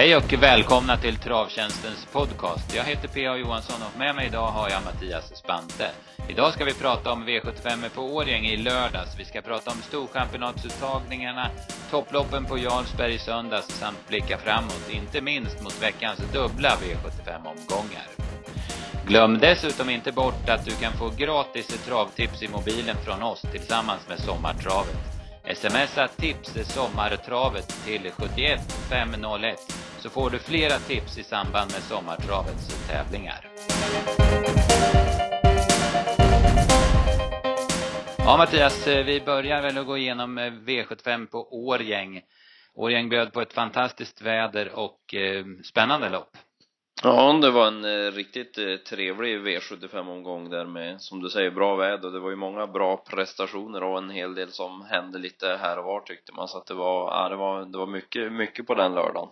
Hej och välkomna till Travtjänstens podcast. Jag heter P.A. Johansson och med mig idag har jag Mattias Spante. Idag ska vi prata om V75 på Årjäng i lördags. Vi ska prata om storchampionatsuttagningarna, topploppen på Jarlsberg i söndags samt blicka framåt, inte minst mot veckans dubbla V75-omgångar. Glöm dessutom inte bort att du kan få gratis travtips i mobilen från oss tillsammans med Sommartravet. Smsa tips sommartravet till 71 501 så får du flera tips i samband med sommartravets tävlingar. Ja Mattias, eh, vi börjar väl att gå igenom eh, V75 på Årgäng. Årgäng bjöd på ett fantastiskt väder och eh, spännande lopp. Ja, det var en eh, riktigt eh, trevlig V75-omgång där med, som du säger, bra väder. Det var ju många bra prestationer och en hel del som hände lite här och var tyckte man. Så att det var, ja, det var, det var mycket, mycket på den lördagen.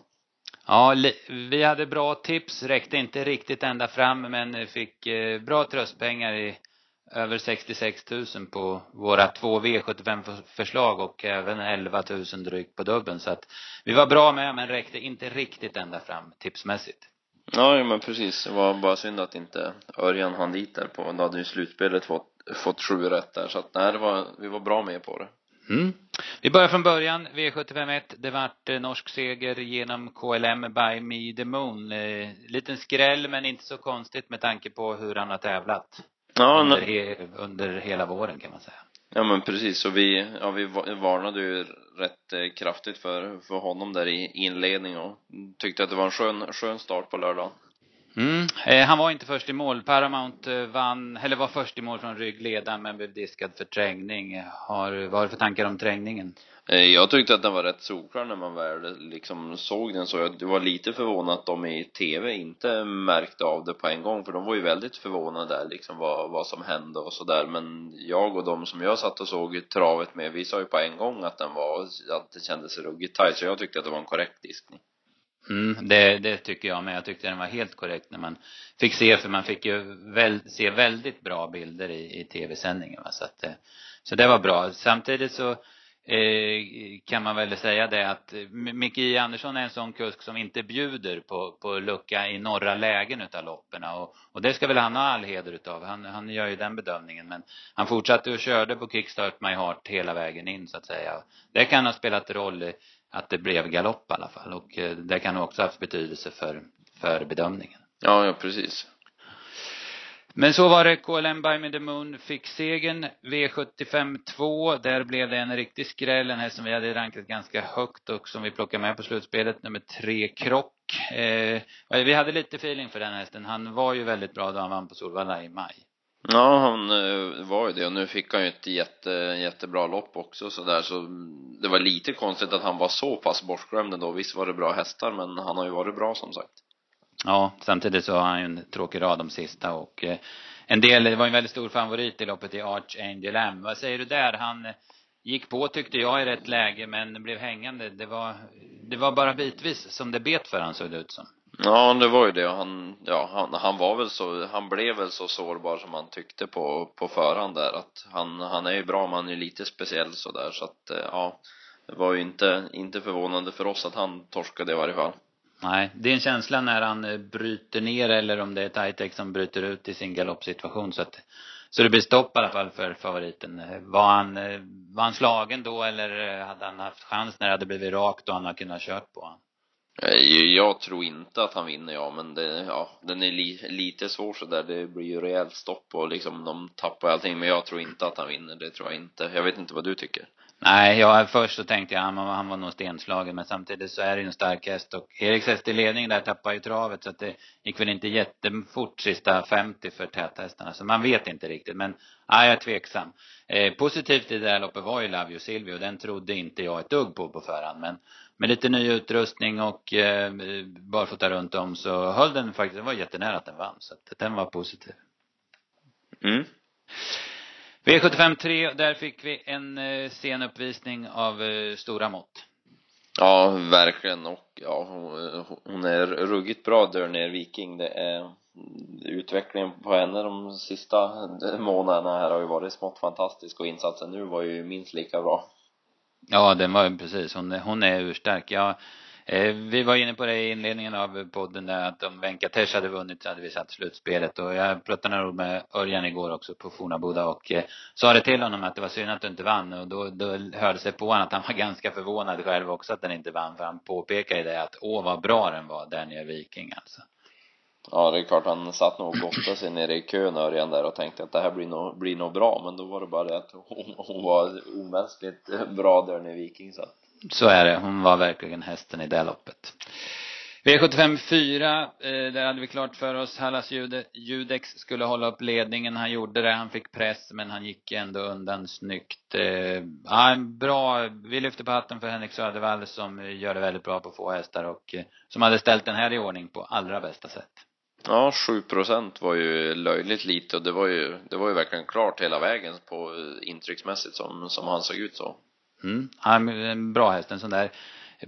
Ja, vi hade bra tips, räckte inte riktigt ända fram men fick eh, bra tröstpengar i över 66 000 på våra två V75-förslag och även 11 000 drygt på dubbeln. Så att vi var bra med men räckte inte riktigt ända fram tipsmässigt. Ja, men precis. Det var bara synd att inte Örjan hann dit där på, då hade ju slutspelet fått, fått sju rätt där. Så att nej, det var, vi var bra med på det. Mm. Vi börjar från början. V751. Det vart eh, norsk seger genom KLM by Me the Moon. Eh, liten skräll men inte så konstigt med tanke på hur han har tävlat. Ja, under, he, under hela våren kan man säga. Ja men precis, och vi, ja vi varnade ju rätt eh, kraftigt för, för honom där i inledning och tyckte att det var en skön, skön start på lördagen. Mm. Eh, han var inte först i mål. Paramount eh, vann, eller var först i mål från ryggledaren men blev diskad för trängning. Har, vad har du för tankar om trängningen? Eh, jag tyckte att den var rätt solklar när man väl liksom såg den så jag var lite förvånad att de i tv inte märkte av det på en gång för de var ju väldigt förvånade där liksom vad, vad som hände och sådär men jag och de som jag satt och såg travet med vi sa ju på en gång att den var, att det kändes ruggigt tajt så jag tyckte att det var en korrekt diskning. Mm, det, det tycker jag men jag tyckte den var helt korrekt när man fick se, för man fick ju väl, se väldigt bra bilder i, i tv-sändningen va? så att, eh, så det var bra. Samtidigt så eh, kan man väl säga det att eh, Micke J Andersson är en sån kusk som inte bjuder på, på lucka i norra lägen utav loppen och, och det ska väl han ha all heder utav. Han, han gör ju den bedömningen men han fortsatte och körde på Kickstart My Heart hela vägen in så att säga. Det kan ha spelat roll att det blev galopp i alla fall och eh, det kan också ha haft betydelse för, för bedömningen. Ja, ja precis. Men så var det KLM by Me the Moon fick segern. V75 2, där blev det en riktig skräll. En häst som vi hade rankat ganska högt och som vi plockade med på slutspelet. Nummer tre, Krock. Eh, vi hade lite feeling för den hästen. Han var ju väldigt bra då han vann på Solvalla i maj. Ja, han eh, var ju det och nu fick han ju ett jätte, jättebra lopp också så där så det var lite konstigt att han var så pass bortglömd ändå. Visst var det bra hästar men han har ju varit bra som sagt. Ja, samtidigt så har han ju en tråkig rad de sista och eh, en del, det var en väldigt stor favorit i loppet i Archangel M. Vad säger du där? Han eh, gick på tyckte jag i rätt läge men blev hängande. Det var, det var bara bitvis som det bet för han såg det ut som. Ja, det var ju det. Han, ja, han, han var väl så, han blev väl så sårbar som han tyckte på, på förhand där. Att han, han är ju bra, men han är ju lite speciell sådär. Så att, eh, ja, det var ju inte, inte förvånande för oss att han torskade i varje fall. Nej, det är en känsla när han eh, bryter ner eller om det är Titex som bryter ut i sin galoppsituation så att så det blir stopp i alla fall för favoriten. Eh, var han, var han slagen då eller hade han haft chans när det hade blivit rakt och han har kunnat kört på honom? Eh, jag tror inte att han vinner ja, men det, ja, den är li, lite svår så där. Det blir ju rejält stopp och liksom de tappar allting. Men jag tror inte att han vinner. Det tror jag inte. Jag vet inte vad du tycker. Nej, jag, först så tänkte jag han, han var nog stenslagen men samtidigt så är det ju en stark häst och Eriks häst i ledning där tappar ju travet så att det gick väl inte jättefort sista 50 för täthästarna så man vet inte riktigt men nej, jag är tveksam. Eh, positivt i det här loppet var ju Love You Silvio den trodde inte jag ett dugg på på förhand men med lite ny utrustning och eh, barfota runt om så höll den faktiskt, det var jättenära att den vann så att den var positiv. Mm. V75 3, där fick vi en eh, sen uppvisning av eh, stora mått. Ja, verkligen. Och ja, hon, hon är ruggigt bra där ner Viking. Det är utvecklingen på henne de sista månaderna här har ju varit smått fantastisk och insatsen nu var ju minst lika bra. Ja, den var ju precis. Hon, hon är urstark. Jag Eh, Eh, vi var inne på det i inledningen av podden där att om Venkatesh hade vunnit så hade vi satt slutspelet. Och jag pratade några ord med Örjan igår också på Fornaboda och eh, sa det till honom att det var synd att du inte vann. Och då, då hörde sig på honom att han var ganska förvånad själv också att den inte vann. För han påpekade det att åh vad bra den var Daniel Viking alltså. Ja, det är klart han satt nog och gottade sig nere i kön Örjan där och tänkte att det här blir nog, blir nog bra. Men då var det bara det att hon, hon var omänskligt bra där nere i Viking så att så är det. Hon var verkligen hästen i det loppet. V75 4, eh, där hade vi klart för oss Hallas Judex skulle hålla upp ledningen. Han gjorde det, han fick press men han gick ändå undan snyggt. Eh, ja, bra, vi lyfter på hatten för Henrik Södervall som eh, gör det väldigt bra på få hästar och eh, som hade ställt den här i ordning på allra bästa sätt. Ja, 7 procent var ju löjligt lite och det var ju, det var ju verkligen klart hela vägen på intrycksmässigt som, som han såg ut så. Mm. Han är en bra häst, en sån där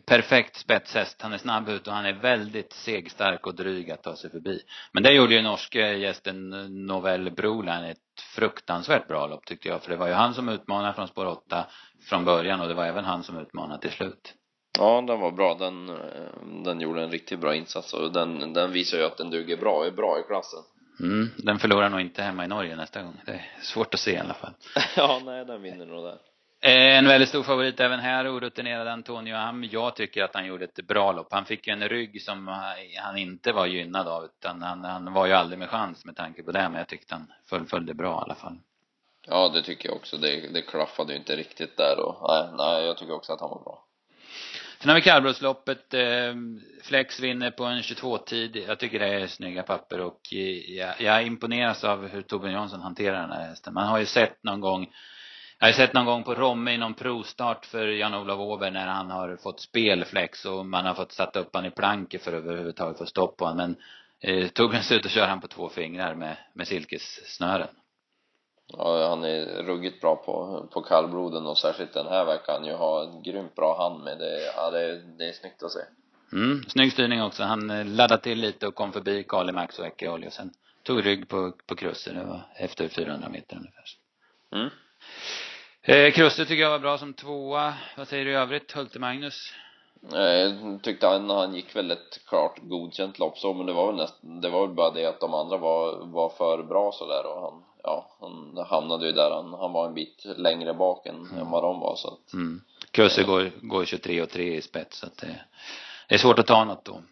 perfekt spetshäst. Han är snabb ut och han är väldigt segstark och dryg att ta sig förbi. Men det gjorde ju norske gästen Novell Broline ett fruktansvärt bra lopp tyckte jag. För det var ju han som utmanade från spår 8 från början och det var även han som utmanade till slut. Ja, den var bra. Den, den gjorde en riktigt bra insats och den, den visar ju att den duger bra, är bra i klassen. Mm, den förlorar nog inte hemma i Norge nästa gång. Det är svårt att se i alla fall. ja, nej, den vinner nog där. Eh, en väldigt stor favorit även här, orutinerad Antonio Am. Jag tycker att han gjorde ett bra lopp. Han fick ju en rygg som han inte var gynnad av, utan han, han var ju aldrig med chans med tanke på det, men jag tyckte han fullföljde bra i alla fall. Ja, det tycker jag också. Det, det klaffade ju inte riktigt där och nej, nej, jag tycker också att han var bra. Sen har vi kallblodsloppet. Eh, Flex vinner på en 22-tid. Jag tycker det är snygga papper och eh, jag, jag imponeras av hur Torbjörn Jansson hanterar den här hästen. Man har ju sett någon gång jag har sett någon gång på Romme i någon provstart för Jan-Olof Åberg när han har fått spelflex och man har fått sätta upp han i planket för att överhuvudtaget få stopp på honom. Men eh, Torbjörn ser ut att köra han på två fingrar med, med silkessnören. Ja, han är ruggigt bra på, på kallbloden och särskilt den här verkar ju ha en grymt bra hand med. Det, ja, det, det är snyggt att se. Mm, snygg styrning också. Han eh, laddade till lite och kom förbi Kali Max och Eckerholm och sen tog rygg på, på krussen. Det var efter 400 meter ungefär. Mm. Eh, Krusse tycker jag var bra som tvåa. Vad säger du i övrigt, Hulte Magnus? Jag tyckte han, han gick väl ett klart godkänt lopp så, men det var väl näst, det var väl bara det att de andra var, var för bra sådär och han, ja, han hamnade ju där, han, han var en bit längre bak än, mm. än vad de var så att mm. Krusse går, går 23 och 3 i spets så att det, det är svårt att ta något då.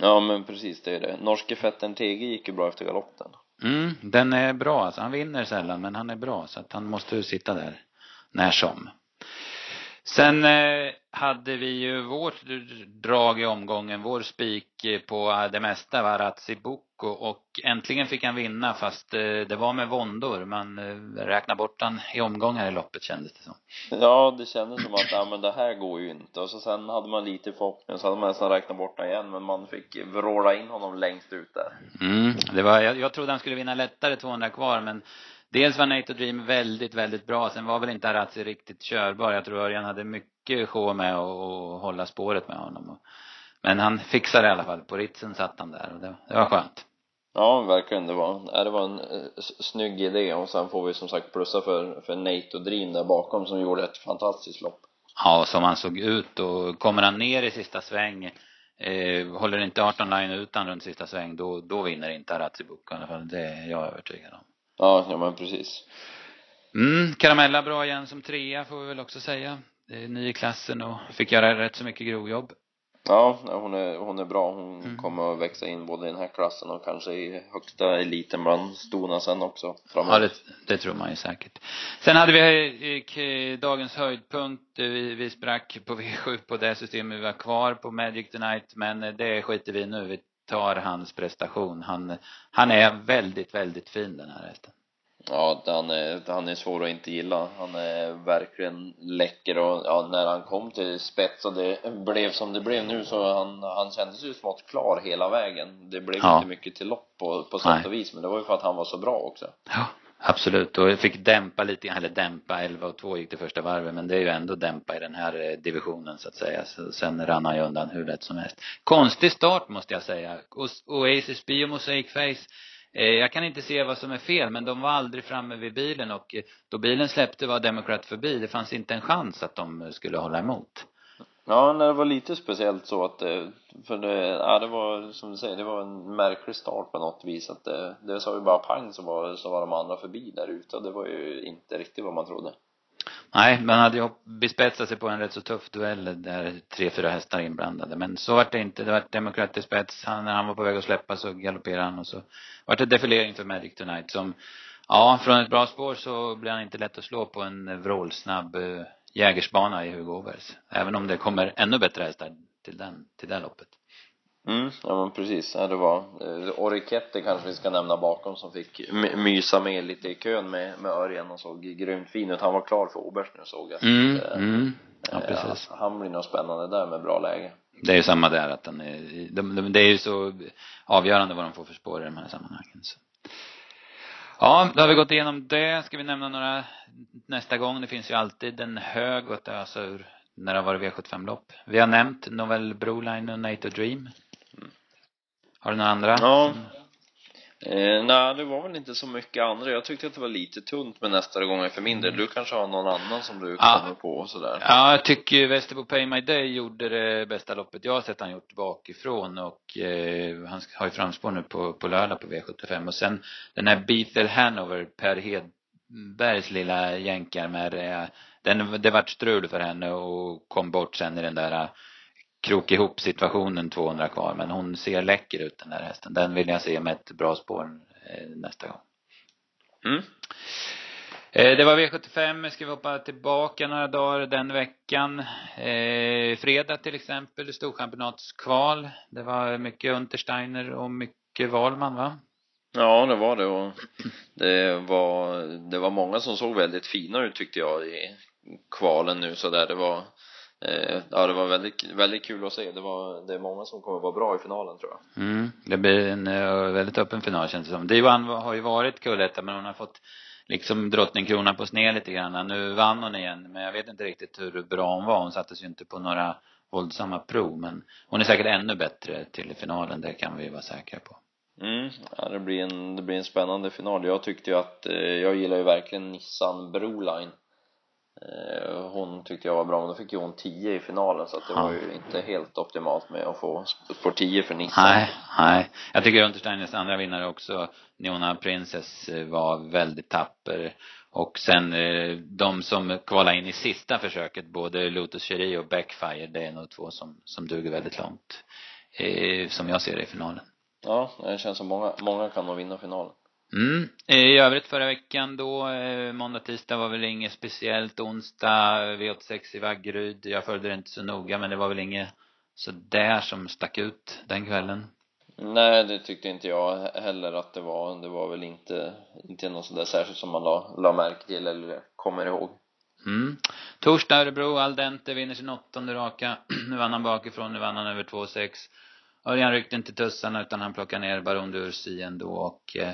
Ja men precis, det är det. Norske Fettern TG gick ju bra efter galoppen. Mm, den är bra alltså. Han vinner sällan men han är bra så att han måste sitta där när som. Sen eh, hade vi ju vårt drag i omgången, vår spik på det mesta var Ratsiboko och äntligen fick han vinna fast eh, det var med våndor. Man eh, räknar bort han i omgångar i loppet kändes det som. Ja, det kändes som att, ja men det här går ju inte. Och så sen hade man lite förhoppning så hade man nästan räknat bort honom igen men man fick vråla in honom längst ut där. Mm, det var, jag, jag trodde han skulle vinna lättare 200 kvar men Dels var Nate Dream väldigt, väldigt bra. Sen var väl inte Arazzi riktigt körbar. Jag tror Örjan hade mycket sjå med att hålla spåret med honom. Men han fixade det i alla fall. På ritsen satt han där och det, det var skönt. Ja, verkligen. Det var, det var en eh, snygg idé och sen får vi som sagt plussa för, för Nate och Dream där bakom som gjorde ett fantastiskt lopp. Ja, som han såg ut och kommer han ner i sista sväng eh, håller inte 18 line utan runt sista sväng då, då vinner inte Arazzi Buk i alla fall. Det är jag övertygad om. Ja, ja men precis. Mm, Karamella bra igen som trea får vi väl också säga. Det är ny i klassen och fick göra rätt så mycket grovjobb. Ja, hon är, hon är bra. Hon mm. kommer att växa in både i den här klassen och kanske i högsta eliten bland stona sen också framöver. Ja, det, det tror man ju säkert. Sen hade vi eh, dagens höjdpunkt. Vi, vi sprack på V7 på det systemet vi var kvar på Magic Tonight, men det skiter vi nu. Vi tar hans prestation. Han, han är väldigt, väldigt fin den här hästen. Ja, han är, han är svår att inte gilla. Han är verkligen läcker och ja, när han kom till spets och det blev som det blev nu så han, han kändes ju smått klar hela vägen. Det blev ja. inte mycket till lopp på, på sätt och vis, men det var ju för att han var så bra också. Ja, Absolut, och jag fick dämpa lite, eller dämpa, 11 och 2 gick det första varvet, men det är ju ändå dämpa i den här eh, divisionen så att säga. Så sen rann han ju undan hur lätt som helst. Konstig start måste jag säga. Oasis Bio Mosaic Face, eh, jag kan inte se vad som är fel, men de var aldrig framme vid bilen och eh, då bilen släppte var Democrat förbi. Det fanns inte en chans att de skulle hålla emot. Ja, när det var lite speciellt så att det, för det, ja det var som du säger, det var en märklig start på något vis att det, det sa ju bara pang så var, så var de andra förbi där ute och det var ju inte riktigt vad man trodde. Nej, man hade ju bespetsat sig på en rätt så tuff duell där tre, fyra hästar inblandade. Men så var det inte. Det var demokratisk spets. Han, när han var på väg att släppa så galopperade han och så var det defilering för Magic Tonight som, ja, från ett bra spår så blir han inte lätt att slå på en vrålsnabb uh, jägersbana i Hugo Åbergs. Även om det kommer ännu bättre hästar till den, till det loppet. Mm, ja men precis. Ja, det var eh, Orikette kanske vi ska nämna bakom som fick mysa med lite i kön med, med Örjan och såg grymt fin ut. Han var klar för Oberst nu såg jag. Mm, att, eh, mm. Ja, precis. han blir nog spännande där med bra läge. Det är ju samma där att den är, de, de, det är ju så avgörande vad de får för spår i de här sammanhangen. Så. Ja, då har vi gått igenom det. Ska vi nämna några nästa gång? Det finns ju alltid en hög att ösa ur när det har varit V75-lopp. Vi har nämnt Novell Broline och Nato Dream. Har du några andra? Ja. Eh, nej, det var väl inte så mycket andra. Jag tyckte att det var lite tunt med nästa gånger för min del. Du kanske har någon annan som du ja. kommer på och sådär? Ja, jag tycker Västerbo Pay My Day gjorde det bästa loppet jag har sett han gjort bakifrån och eh, han har ju framspår nu på, på lördag på V75 och sen den här Beatle Hanover, Per Hedbergs lilla jänkar med det, den, det vart strul för henne och kom bort sen i den där kroka ihop situationen 200 kvar. Men hon ser läcker ut den där hästen. Den vill jag se med ett bra spår eh, nästa gång. Mm. Eh, det var V75, ska vi hoppa tillbaka några dagar den veckan. Eh, fredag till exempel, storchampionatskval. Det var mycket Untersteiner och mycket Wahlman va? Ja, det var det och det var, det var många som såg väldigt fina ut tyckte jag i kvalen nu så där. Det var eh, ja det var väldigt, väldigt kul att se. Det var, det är många som kommer vara bra i finalen tror jag. Mm, det blir en uh, väldigt öppen final känns det som. Divan har ju varit kuletta men hon har fått liksom drottningkrona på sned lite grann. Nu vann hon igen men jag vet inte riktigt hur bra hon var. Hon sattes ju inte på några våldsamma prov men hon är säkert ännu bättre till finalen, det kan vi vara säkra på. Mm, ja, det blir en, det blir en spännande final. Jag tyckte ju att, eh, jag gillar ju verkligen Nissan Broline hon tyckte jag var bra, men då fick ju hon 10 i finalen så att det ja. var ju inte helt optimalt med att få spår 10 för Nissan. Nej, nej. Jag tycker Untersteiners andra vinnare också, Niona Princess, eh, var väldigt tapper. Och sen eh, de som kvalade in i sista försöket, både Lotus Cherie och Backfire, det är nog två som, som duger väldigt långt. som jag ser det i finalen. Ja, det känns som många, många kan nog vinna finalen. Mm. I övrigt förra veckan då, eh, måndag, tisdag var väl inget speciellt. Onsdag V86 i Vaggeryd. Jag följde det inte så noga men det var väl inget så där som stack ut den kvällen. Nej, det tyckte inte jag heller att det var. Det var väl inte, inte något sådär särskilt som man la, la märke till eller kommer ihåg. Mm. Torsdag Örebro, Aldente vinner sin åttonde raka. nu vann han bakifrån, nu vann han över 2,6. Örjan ryckte inte tussarna utan han plockade ner Baron Dursi ändå och eh,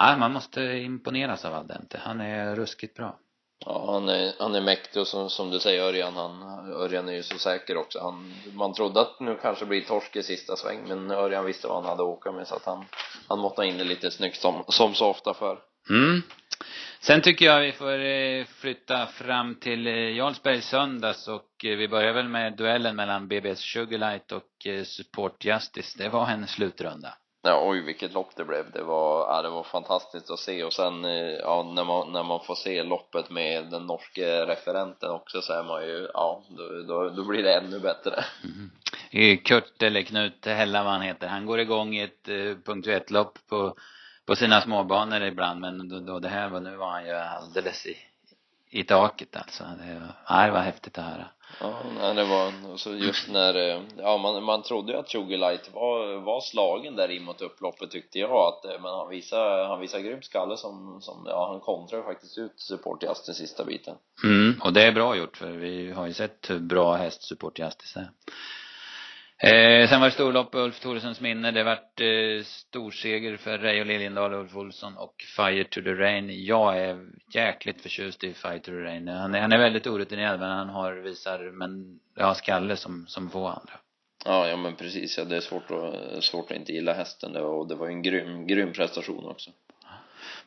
Ja, man måste imponeras av Aldente. Han är ruskigt bra. Ja, han är, han är mäktig och som, som du säger Örjan, han, Örjan är ju så säker också. Han, man trodde att nu kanske blir torsk i sista sväng, men Örjan visste vad han hade att åka med så att han, han måttade in det lite snyggt som, som så ofta för. Mm. Sen tycker jag vi får eh, flytta fram till eh, Jarlsberg söndags och eh, vi börjar väl med duellen mellan BBS Sugarlight och Support Justice. Det var en slutrunda. Ja, oj vilket lopp det blev. Det var, ja, det var fantastiskt att se och sen eh, ja, när man, när man får se loppet med den norske referenten också så är man ju, ja, då, då, då blir det ännu bättre. Mm. Kurt eller Knut Hella vad han heter, han går igång i ett eh, punkt punkt lopp på, på sina småbanor ibland men då, då det här var, nu var han ju alldeles i, i taket alltså. Det var, ja, det var häftigt att höra. Ja, nej, det var så just när, eh, ja man, man trodde ju att Sugarlight var, var slagen där in mot upploppet tyckte jag att, eh, men han visade, han visade grymt skalle som, som, ja han kontrar faktiskt ut Support den sista biten. Mm, och det är bra gjort för vi har ju sett hur bra häst Support Justice är. Eh, sen var det storlopp Ulf Thoresens minne. Det vart eh, storseger för Reijo Liljendahl, Ulf Olsson och Fire to the Rain. Jag är jäkligt förtjust i Fire to the Rain. Han är, han är väldigt orutinerad men han har, visar, men, ja, skalle som, som få andra. Ja, ja men precis. Ja, det är svårt att, svårt att inte gilla hästen och det var ju en grym, grym prestation också.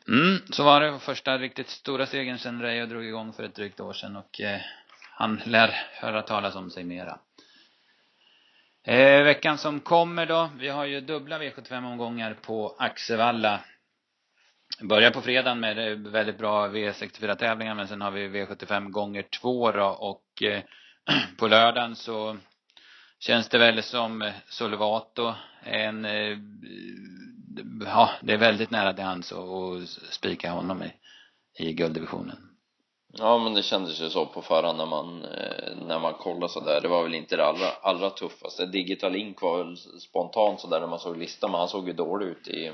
Mm, så var det. Första riktigt stora segern sen Reijo drog igång för ett drygt år sedan och eh, han lär höra talas om sig mera. Eh, veckan som kommer då, vi har ju dubbla V75-omgångar på Axevalla. Börjar på fredagen med eh, väldigt bra V64-tävlingar men sen har vi V75 gånger två då och eh, på lördagen så känns det väl som eh, Solvato en, eh, ja det är väldigt nära till hands att spika honom i, i gulddivisionen. Ja men det kändes ju så på förhand när man, eh, när man kollade sådär. Det var väl inte det allra, allra tuffaste. Digital Ink var väl spontant sådär när man såg listan, men han såg ju dålig ut i,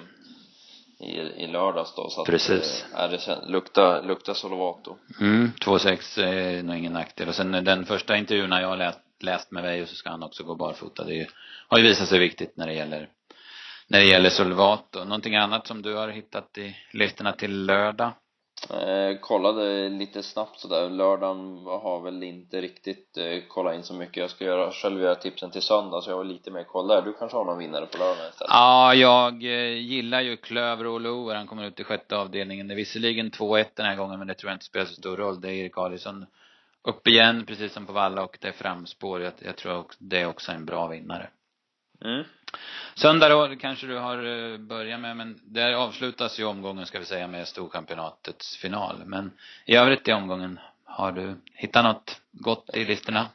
i, i lördags då. Så Precis. Att, äh, det lukta, lukta Solovato. Mm, 2,6 är nog ingen nackdel. Och sen den första intervjun jag har läst, med Veijo så ska han också gå barfota. Det har ju visat sig viktigt när det gäller när det gäller Solvato. Någonting annat som du har hittat i listorna till lördag? Eh, kollade lite snabbt sådär, lördagen har väl inte riktigt eh, kollat in så mycket. Jag ska göra, själv göra tipsen till söndag så jag har lite mer koll där, du kanske har någon vinnare på lördagen istället? Ja, jag eh, gillar ju Klöver och Loer, han kommer ut i sjätte avdelningen, det är visserligen 2-1 den här gången men det tror jag inte spelar så stor roll, det är Erik Adielsson upp igen precis som på Valla och det är framspår, jag, jag tror också, det är också en bra vinnare mm. Söndag då kanske du har eh, börjat med, men där avslutas ju omgången ska vi säga med Storchampionatets final. Men i övrigt i omgången, har du hittat något gott i listorna?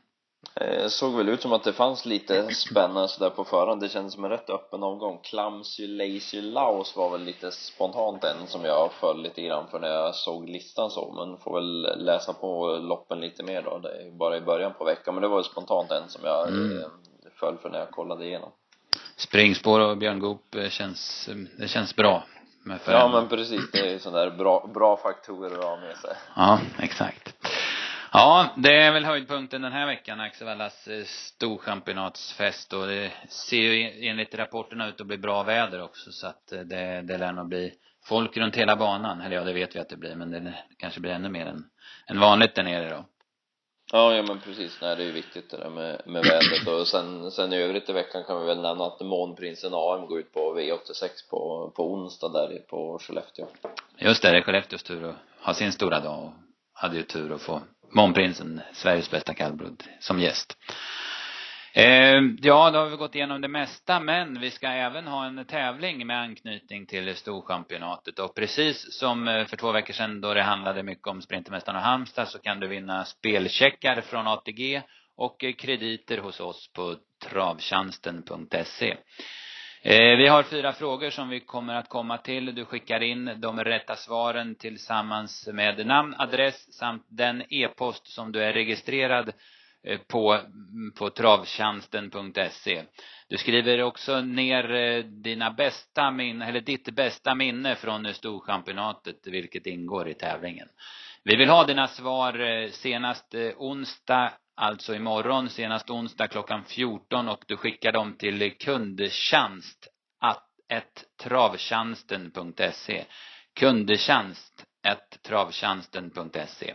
Eh, såg väl ut som att det fanns lite spännande sådär på förhand. Det kändes som en rätt öppen omgång. Clumsy Lazy Laos var väl lite spontant en som jag föll lite grann för när jag såg listan så. Men får väl läsa på loppen lite mer då. Det är bara i början på veckan. Men det var ju spontant en som jag mm. Eh, föll för när jag kollade igenom springspår och Björn Goop eh, känns, eh, det känns bra. Med ja men precis, det är sådana där bra, bra faktorer att ha med sig. Ja, exakt. Ja, det är väl höjdpunkten den här veckan, Axevallas eh, storchampionatsfest och det ser ju enligt rapporterna ut att bli bra väder också så att det, det lär nog bli folk runt hela banan. Eller ja, det vet vi att det blir, men det kanske blir ännu mer än, än vanligt där nere då. Ja, ja men precis. Nej, det är ju viktigt det där med, med vädret och sen, sen i övrigt i veckan kan vi väl nämna att Månprinsen AM går ut på V86 på, på onsdag där på Skellefteå. Just det, det är Skellefteås tur att ha sin stora dag och hade ju tur att få Månprinsen, Sveriges bästa kallblod, som gäst. Eh, ja, då har vi gått igenom det mesta, men vi ska även ha en tävling med anknytning till Storchampionatet. Och precis som eh, för två veckor sedan då det handlade mycket om Sprintermästarna och Halmstad så kan du vinna spelcheckar från ATG och eh, krediter hos oss på travtjänsten.se. Eh, vi har fyra frågor som vi kommer att komma till. Du skickar in de rätta svaren tillsammans med namn, adress samt den e-post som du är registrerad Eh, på, mm, på travtjänsten.se. Du skriver också ner eh, dina bästa minnen, eller ditt bästa minne från Storchampionatet, vilket ingår i tävlingen. Vi vill ha dina svar eh, senast onsdag, alltså imorgon, senast onsdag klockan 14 och du skickar dem till kundtjänst att travtjänsten.se. Kundtjänst travtjänsten.se.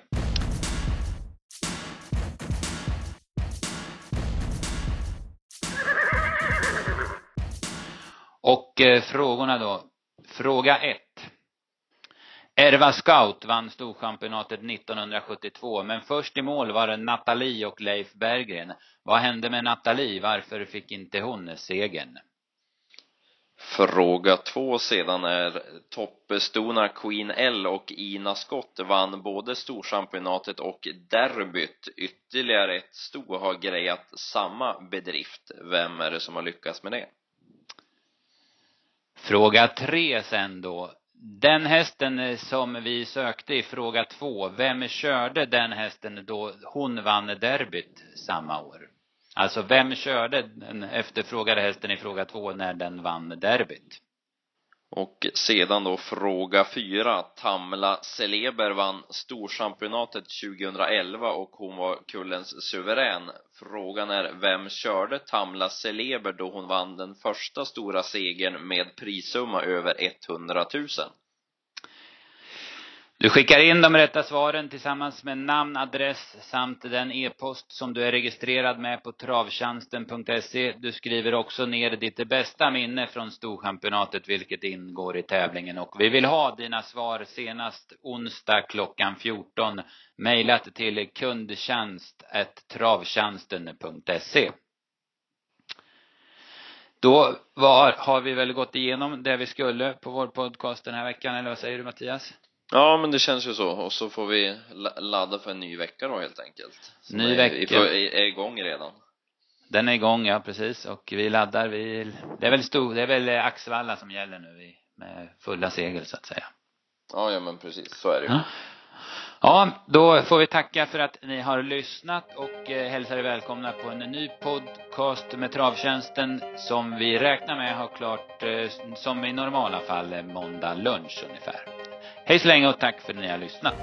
Och eh, frågorna då. Fråga 1. Erva Scout vann Storchampionatet 1972, men först i mål var det Nathalie och Leif Berggren. Vad hände med Nathalie? Varför fick inte hon segern? Fråga två sedan är toppstona Queen L och Ina Scott vann både Storchampionatet och derbyt. Ytterligare ett sto har grejat samma bedrift. Vem är det som har lyckats med det? Fråga tre sen då. Den hästen som vi sökte i fråga två, vem körde den hästen då hon vann derbyt samma år? Alltså vem körde den efterfrågade hästen i fråga två när den vann derbyt? Och sedan då fråga fyra. Tamla Celeber vann Storchampionatet 2011 och hon var kullens suverän. Frågan är, vem körde Tamla Celeber då hon vann den första stora segern med prissumma över 100 000? Du skickar in de rätta svaren tillsammans med namn, adress samt den e-post som du är registrerad med på travtjänsten.se. Du skriver också ner ditt bästa minne från Storchampionatet, vilket ingår i tävlingen. Och vi vill ha dina svar senast onsdag klockan 14. Mejlat till kundtjänst travtjänsten.se. Då var, har vi väl gått igenom det vi skulle på vår podcast den här veckan, eller vad säger du Mattias? Ja, men det känns ju så. Och så får vi ladda för en ny vecka då helt enkelt. Ny vecka. Är, är igång redan. Den är igång, ja precis. Och vi laddar, vi, det är väl stor, det är väl Axevalla som gäller nu med fulla segel så att säga. Ja, ja men precis, så är det ju. Ja. Ja, då får vi tacka för att ni har lyssnat och eh, hälsar er välkomna på en ny podcast med Travtjänsten som vi räknar med har klart, eh, som i normala fall, måndag lunch ungefär. Hej så länge och tack för att ni har lyssnat.